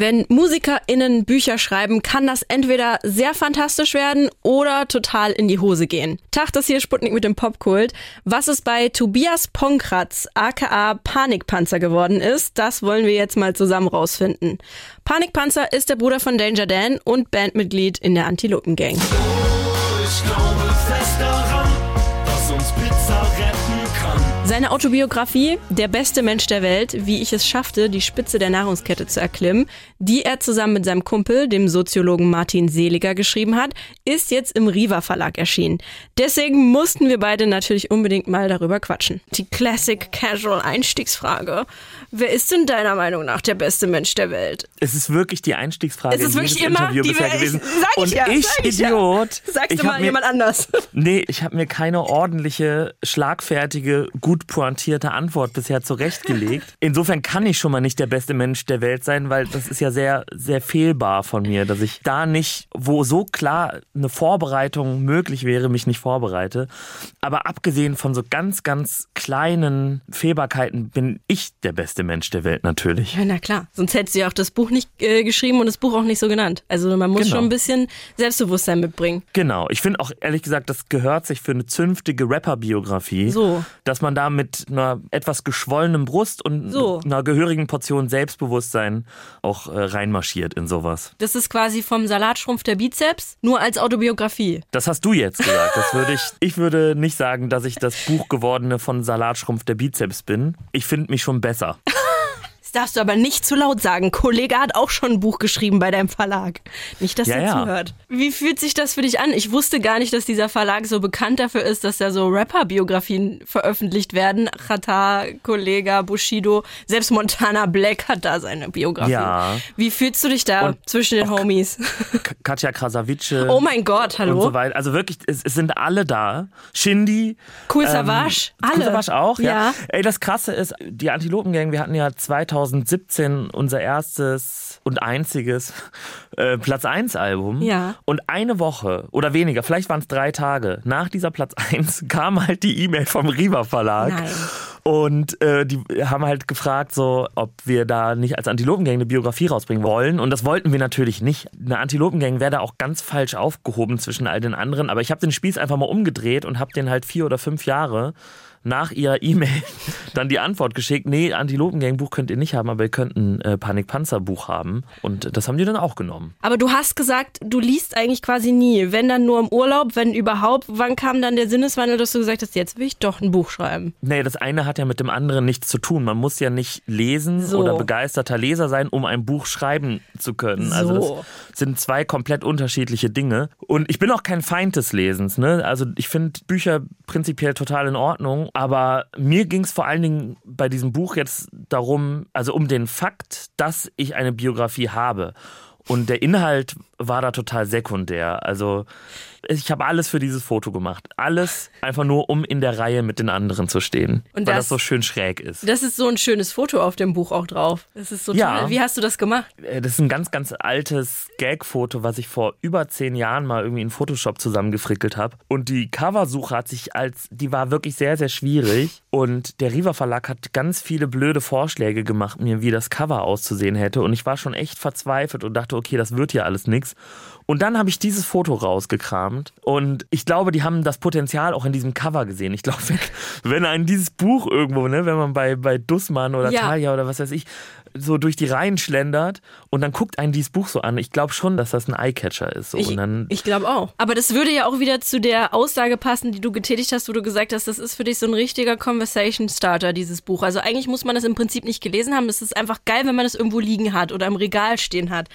Wenn MusikerInnen Bücher schreiben, kann das entweder sehr fantastisch werden oder total in die Hose gehen. Tag, das hier Sputnik mit dem Popkult. Was es bei Tobias Ponkratz, aka Panikpanzer geworden ist, das wollen wir jetzt mal zusammen rausfinden. Panikpanzer ist der Bruder von Danger Dan und Bandmitglied in der Antilopen Gang. Ich glaube fest daran, dass uns Pizza retten. Seine Autobiografie Der beste Mensch der Welt, wie ich es schaffte, die Spitze der Nahrungskette zu erklimmen, die er zusammen mit seinem Kumpel, dem Soziologen Martin Seliger, geschrieben hat, ist jetzt im Riva Verlag erschienen. Deswegen mussten wir beide natürlich unbedingt mal darüber quatschen. Die Classic Casual Einstiegsfrage. Wer ist denn deiner Meinung nach der beste Mensch der Welt? Es ist wirklich die Einstiegsfrage Es ist in wirklich immer Interview die bisher ich- gewesen. Sag ich Und ja, ich, sag ich ja. Idiot, Sagst ich du mal mir, jemand anders. Nee, ich habe mir keine ordentliche, schlagfertige, gut pointierte Antwort bisher zurechtgelegt. Insofern kann ich schon mal nicht der beste Mensch der Welt sein, weil das ist ja sehr, sehr fehlbar von mir, dass ich da nicht, wo so klar eine Vorbereitung möglich wäre, mich nicht vorbereite. Aber abgesehen von so ganz, ganz kleinen Fehlbarkeiten bin ich der beste Mensch der Welt natürlich. Ja, na klar. Sonst hättest du ja auch das Buch nicht äh, geschrieben und das Buch auch nicht so genannt. Also man muss Genau. schon ein bisschen Selbstbewusstsein mitbringen. Genau. Ich finde auch ehrlich gesagt, das gehört sich für eine zünftige Rapper-Biografie. So. Dass man da mit einer etwas geschwollenen Brust und So. einer gehörigen Portion Selbstbewusstsein auch äh, reinmarschiert in sowas. Das ist quasi vom Salatschrumpf der Bizeps, nur als Autobiografie. Das hast du jetzt gesagt. Das würde ich, ich würde nicht sagen, dass ich das Buch gewordene von Salatschrumpf der Bizeps bin. Ich finde mich schon besser. Das darfst du aber nicht zu laut sagen. Kollege hat auch schon ein Buch geschrieben bei deinem Verlag. Nicht, dass Ja, er ja. zuhört. Wie fühlt sich das für dich an? Ich wusste gar nicht, dass dieser Verlag so bekannt dafür ist, dass da so Rapper-Biografien veröffentlicht werden. Chata, Kollega, Bushido, selbst Montana Black hat da seine Biografie. Ja. Wie fühlst du dich da Und zwischen den Homies? Katja Krasavice. Oh mein Gott, hallo? Und so weiter. Also wirklich, es, es sind alle da. Shindy. Cool Savage, alle. Cool Savage auch, ja. Ja. Ey, das Krasse ist, die Antilopengang, wir hatten ja 2017 unser erstes und einziges äh, Platz 1 Album. Ja. Und eine Woche oder weniger, vielleicht waren es drei Tage, nach dieser Platz 1 kam halt die E-Mail vom Riva Verlag. Nein. Und äh, die haben halt gefragt, so, ob wir da nicht als Antilopengang eine Biografie rausbringen wollen. Und das wollten wir natürlich nicht. Eine Antilopengang wäre da auch ganz falsch aufgehoben zwischen all den anderen. Aber ich habe den Spieß einfach mal umgedreht und habe den halt vier oder fünf Jahre nach ihrer E-Mail dann die Antwort geschickt, nee, Antilopengang-Buch könnt ihr nicht haben, aber ihr könnt ein äh, Panikpanzer-Buch haben. Und das haben die dann auch genommen. Aber du hast gesagt, du liest eigentlich quasi nie. Wenn dann nur im Urlaub, wenn überhaupt. Wann kam dann der Sinneswandel, dass du gesagt hast, jetzt will ich doch ein Buch schreiben? Nee, das eine hat ja mit dem anderen nichts zu tun. Man muss ja nicht lesen So. oder begeisterter Leser sein, um ein Buch schreiben zu können. Also So. das sind zwei komplett unterschiedliche Dinge. Und ich bin auch kein Feind des Lesens. Ne? Also ich finde Bücher prinzipiell total in Ordnung. Aber mir ging es vor allen Dingen bei diesem Buch jetzt darum, also um den Fakt, dass ich eine Biografie habe. Und der Inhalt war da total sekundär. Also ich habe alles für dieses Foto gemacht. Alles einfach nur, um in der Reihe mit den anderen zu stehen. Und weil das- das so schön schräg ist. Das ist so ein schönes Foto auf dem Buch auch drauf. Das ist so Ja. toll. Wie hast du das gemacht? Äh, Das ist ein ganz, ganz altes Gag-Foto, was ich vor über zehn Jahren mal irgendwie in Photoshop zusammengefrickelt habe. Und die Coversuche hat sich als, die war wirklich sehr, sehr schwierig. Und der Riva Verlag hat ganz viele blöde Vorschläge gemacht, mir, wie das Cover auszusehen hätte. Und ich war schon echt verzweifelt und dachte, okay, das wird ja alles nix. Und dann habe ich dieses Foto rausgekramt. Und ich glaube, die haben das Potenzial auch in diesem Cover gesehen. Ich glaube, wenn, wenn ein dieses Buch irgendwo, ne, wenn man bei, bei Dussmann oder Ja. Talia oder was weiß ich, so durch die Reihen schlendert und dann guckt einen dieses Buch so an. Ich glaube schon, dass das ein Eyecatcher ist. So. Ich, ich glaube auch. Aber das würde ja auch wieder zu der Aussage passen, die du getätigt hast, wo du gesagt hast, das ist für dich so ein richtiger Conversation Starter, dieses Buch. Also eigentlich muss man das im Prinzip nicht gelesen haben. Es ist einfach geil, wenn man es irgendwo liegen hat oder im Regal stehen hat.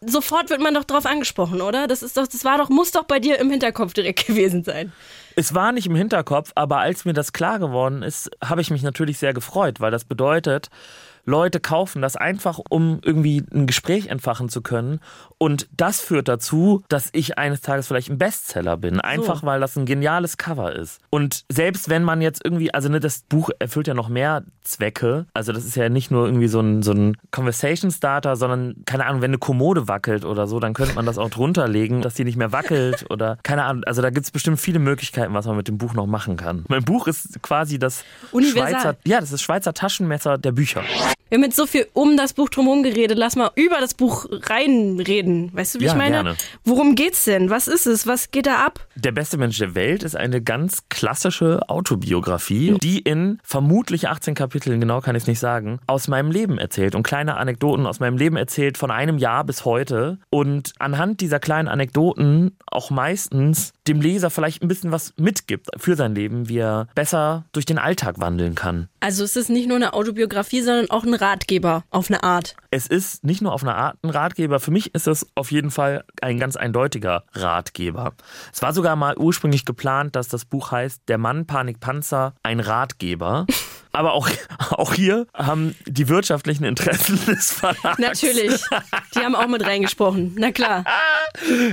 Sofort wird man doch drauf angesprochen, oder? Das ist doch, das war doch, muss doch bei dir im Hinterkopf direkt gewesen sein. es war nicht im Hinterkopf, aber als mir das klar geworden ist, habe ich mich natürlich sehr gefreut, weil das bedeutet, Leute kaufen das einfach, um irgendwie ein Gespräch entfachen zu können. Und das führt dazu, dass ich eines Tages vielleicht ein Bestseller bin. Einfach weil das ein geniales Cover ist. Und selbst wenn man jetzt irgendwie, also ne, das Buch erfüllt ja noch mehr Zwecke. Also das ist ja nicht nur irgendwie so ein, so ein Conversation Starter, sondern, keine Ahnung, wenn eine Kommode wackelt oder so, dann könnte man das auch drunter legen, dass die nicht mehr wackelt oder keine Ahnung. Also da gibt es bestimmt viele Möglichkeiten, was man mit dem Buch noch machen kann. Mein Buch ist quasi das Universal. Schweizer, ja, das ist Schweizer Taschenmesser der Bücher. Wir haben jetzt so viel um das Buch drumherum geredet. Lass mal über das Buch reinreden. Weißt du, wie Ja, ich meine? gerne. Worum geht's denn? Was ist es? Was geht da ab? Der beste Mensch der Welt ist eine ganz klassische Autobiografie, die in vermutlich 18 Kapiteln, genau kann ich es nicht sagen, aus meinem Leben erzählt und kleine Anekdoten aus meinem Leben erzählt, von einem Jahr bis heute. Und anhand dieser kleinen Anekdoten auch meistens dem Leser vielleicht ein bisschen was mitgibt für sein Leben, wie er besser durch den Alltag wandeln kann. Also es ist nicht nur eine Autobiografie, sondern auch ein Ratgeber auf eine Art. Es ist nicht nur auf eine Art ein Ratgeber, für mich ist es auf jeden Fall ein ganz eindeutiger Ratgeber. Es war sogar mal ursprünglich geplant, dass das Buch heißt Der Mann Panikpanzer, ein Ratgeber. Aber auch, auch hier haben die wirtschaftlichen Interessen des Verlags. Natürlich. Die haben auch mit reingesprochen. Na klar.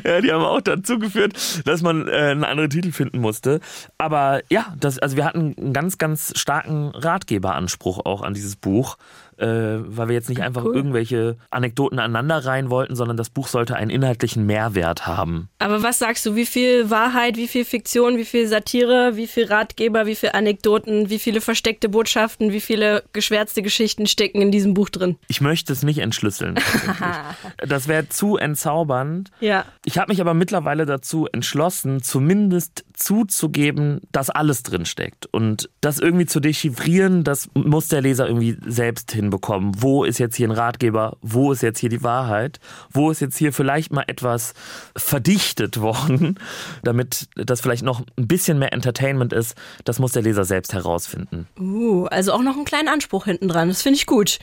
Ja, die haben auch dazu geführt, dass man äh, einen anderen Titel finden musste. Aber ja, das, also wir hatten einen ganz, ganz starken Ratgeberanspruch auch an dieses Buch, äh, weil wir jetzt nicht einfach Cool. irgendwelche Anekdoten aneinander rein wollten, sondern das Buch sollte einen inhaltlichen Mehrwert haben. Aber was sagst du? Wie viel Wahrheit, wie viel Fiktion, wie viel Satire, wie viel Ratgeber, wie viel Anekdoten, wie viele versteckte Botschaften, wie viele geschwärzte Geschichten stecken in diesem Buch drin? Ich möchte es nicht entschlüsseln. das wäre zu entzaubernd. Ja. Ich habe mich aber mittlerweile dazu entschlossen, zumindest zuzugeben, dass alles drin steckt. Und das irgendwie zu dechiffrieren, das muss der Leser irgendwie selbst hinbekommen. Wo ist jetzt hier ein Ratgeber? Wo ist jetzt hier die Wahrheit? Wo ist jetzt hier vielleicht mal etwas verdichtet worden, damit das vielleicht noch ein bisschen mehr Entertainment ist? Das muss der Leser selbst herausfinden. Uh, also auch noch einen kleinen Anspruch hinten dran. Das finde ich gut.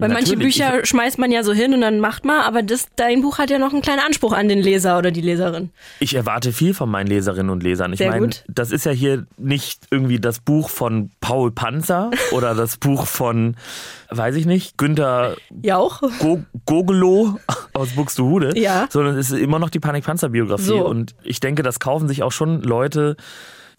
Weil manche. Bücher schmeißt man ja so hin und dann macht man, aber das, dein Buch hat ja noch einen kleinen Anspruch an den Leser oder die Leserin. Ich erwarte viel von meinen Leserinnen und Lesern. Ich Sehr meine, gut. das ist ja hier nicht irgendwie das Buch von Paul Panzer oder das Buch von, weiß ich nicht, Günter Ja auch. Go Gogelow aus Buxtehude, Ja. sondern es ist immer noch die Panik-Panzer-Biografie. So. Und ich denke, das kaufen sich auch schon Leute,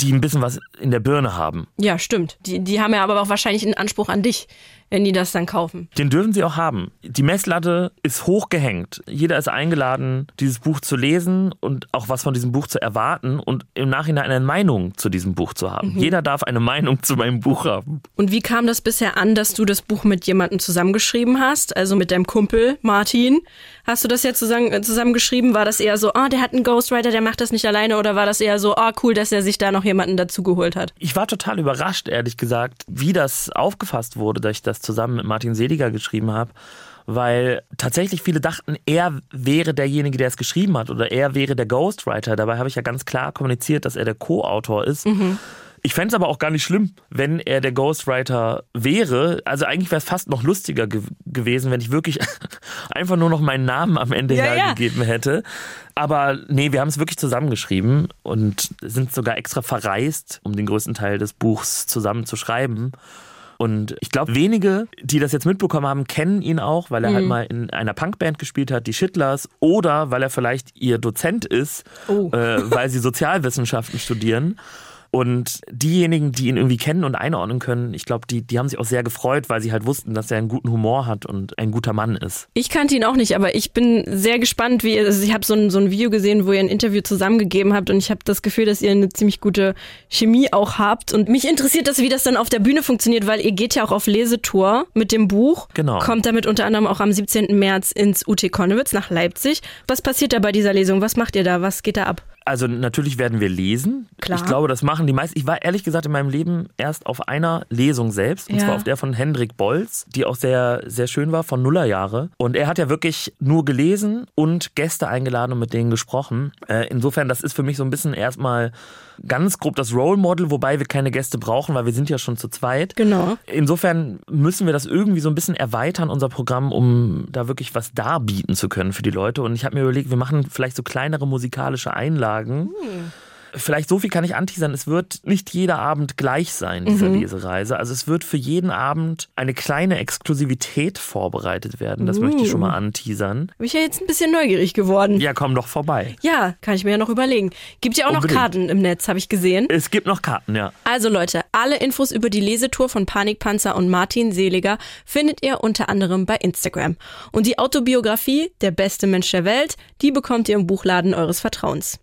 die ein bisschen was in der Birne haben. Ja, stimmt. Die, die haben ja aber auch wahrscheinlich einen Anspruch an dich, wenn die das dann kaufen. Den dürfen sie auch haben. Die Messlatte ist hoch gehängt. Jeder ist eingeladen, dieses Buch zu lesen und auch was von diesem Buch zu erwarten und im Nachhinein eine Meinung zu diesem Buch zu haben. Jeder darf eine Meinung zu meinem Buch haben. Und wie kam das bisher an, dass du das Buch mit jemandem zusammengeschrieben hast? Also mit deinem Kumpel Martin? Hast du das ja zusammen, äh, zusammengeschrieben? War das eher so, ah, der hat einen Ghostwriter, der macht das nicht alleine? Oder war das eher so, ah, cool, dass er sich da noch jemanden dazugeholt hat? Ich war total überrascht, ehrlich gesagt, wie das aufgefasst wurde, dass ich das zusammen mit Martin Seliger geschrieben habe. Weil tatsächlich viele dachten, er wäre derjenige, der es geschrieben hat oder er wäre der Ghostwriter. Dabei habe ich ja ganz klar kommuniziert, dass er der Co-Autor ist. Ich fände es aber auch gar nicht schlimm, wenn er der Ghostwriter wäre. Also eigentlich wäre es fast noch lustiger ge gewesen, wenn ich wirklich einfach nur noch meinen Namen am Ende Ja, ja. hergegeben hätte. Aber nee, wir haben es wirklich zusammengeschrieben und sind sogar extra verreist, um den größten Teil des Buchs zusammen zu schreiben. Und ich glaube, wenige, die das jetzt mitbekommen haben, kennen ihn auch, weil er halt mal in einer Punkband gespielt hat, die Schittlers, oder weil er vielleicht ihr Dozent ist, Oh. äh, weil sie Sozialwissenschaften studieren. Und diejenigen, die ihn irgendwie kennen und einordnen können, ich glaube, die, die haben sich auch sehr gefreut, weil sie halt wussten, dass er einen guten Humor hat und ein guter Mann ist. Ich kannte ihn auch nicht, aber ich bin sehr gespannt, wie ihr, also ich habe so ein, so ein Video gesehen, wo ihr ein Interview zusammengegeben habt und ich habe das Gefühl, dass ihr eine ziemlich gute Chemie auch habt und mich interessiert das, wie das dann auf der Bühne funktioniert, weil ihr geht ja auch auf Lesetour mit dem Buch. Genau. Kommt damit unter anderem auch am 17. März ins UT Konnewitz nach Leipzig. Was passiert da bei dieser Lesung? Was macht ihr da? Was geht da ab? Also natürlich werden wir lesen. Klar. Ich glaube, das machen die meisten. Ich war ehrlich gesagt in meinem Leben erst auf einer Lesung selbst, und Ja. zwar auf der von Hendrik Bolz, die auch sehr, sehr schön war, von Nullerjahre. Und er hat ja wirklich nur gelesen und Gäste eingeladen und mit denen gesprochen. Äh, insofern, das ist für mich so ein bisschen erstmal ganz grob das Role Model, wobei wir keine Gäste brauchen, weil wir sind ja schon zu zweit. Genau. Insofern müssen wir das irgendwie so ein bisschen erweitern, unser Programm, um da wirklich was darbieten zu können für die Leute. Und ich habe mir überlegt, wir machen vielleicht so kleinere musikalische Einlagen. Vielleicht so viel kann ich anteasern. Es wird nicht jeder Abend gleich sein, dieser Lesereise. Also es wird für jeden Abend eine kleine Exklusivität vorbereitet werden. Das möchte ich schon mal anteasern. Bin ich ja jetzt ein bisschen neugierig geworden. Ja, komm doch vorbei. Ja, kann ich mir ja noch überlegen. Gibt ja auch Unbedingt. noch Karten im Netz, habe ich gesehen. Es gibt noch Karten, ja. Also Leute, alle Infos über die Lesetour von Panikpanzer und Martin Seliger findet ihr unter anderem bei Instagram. Und die Autobiografie Der beste Mensch der Welt, die bekommt ihr im Buchladen eures Vertrauens.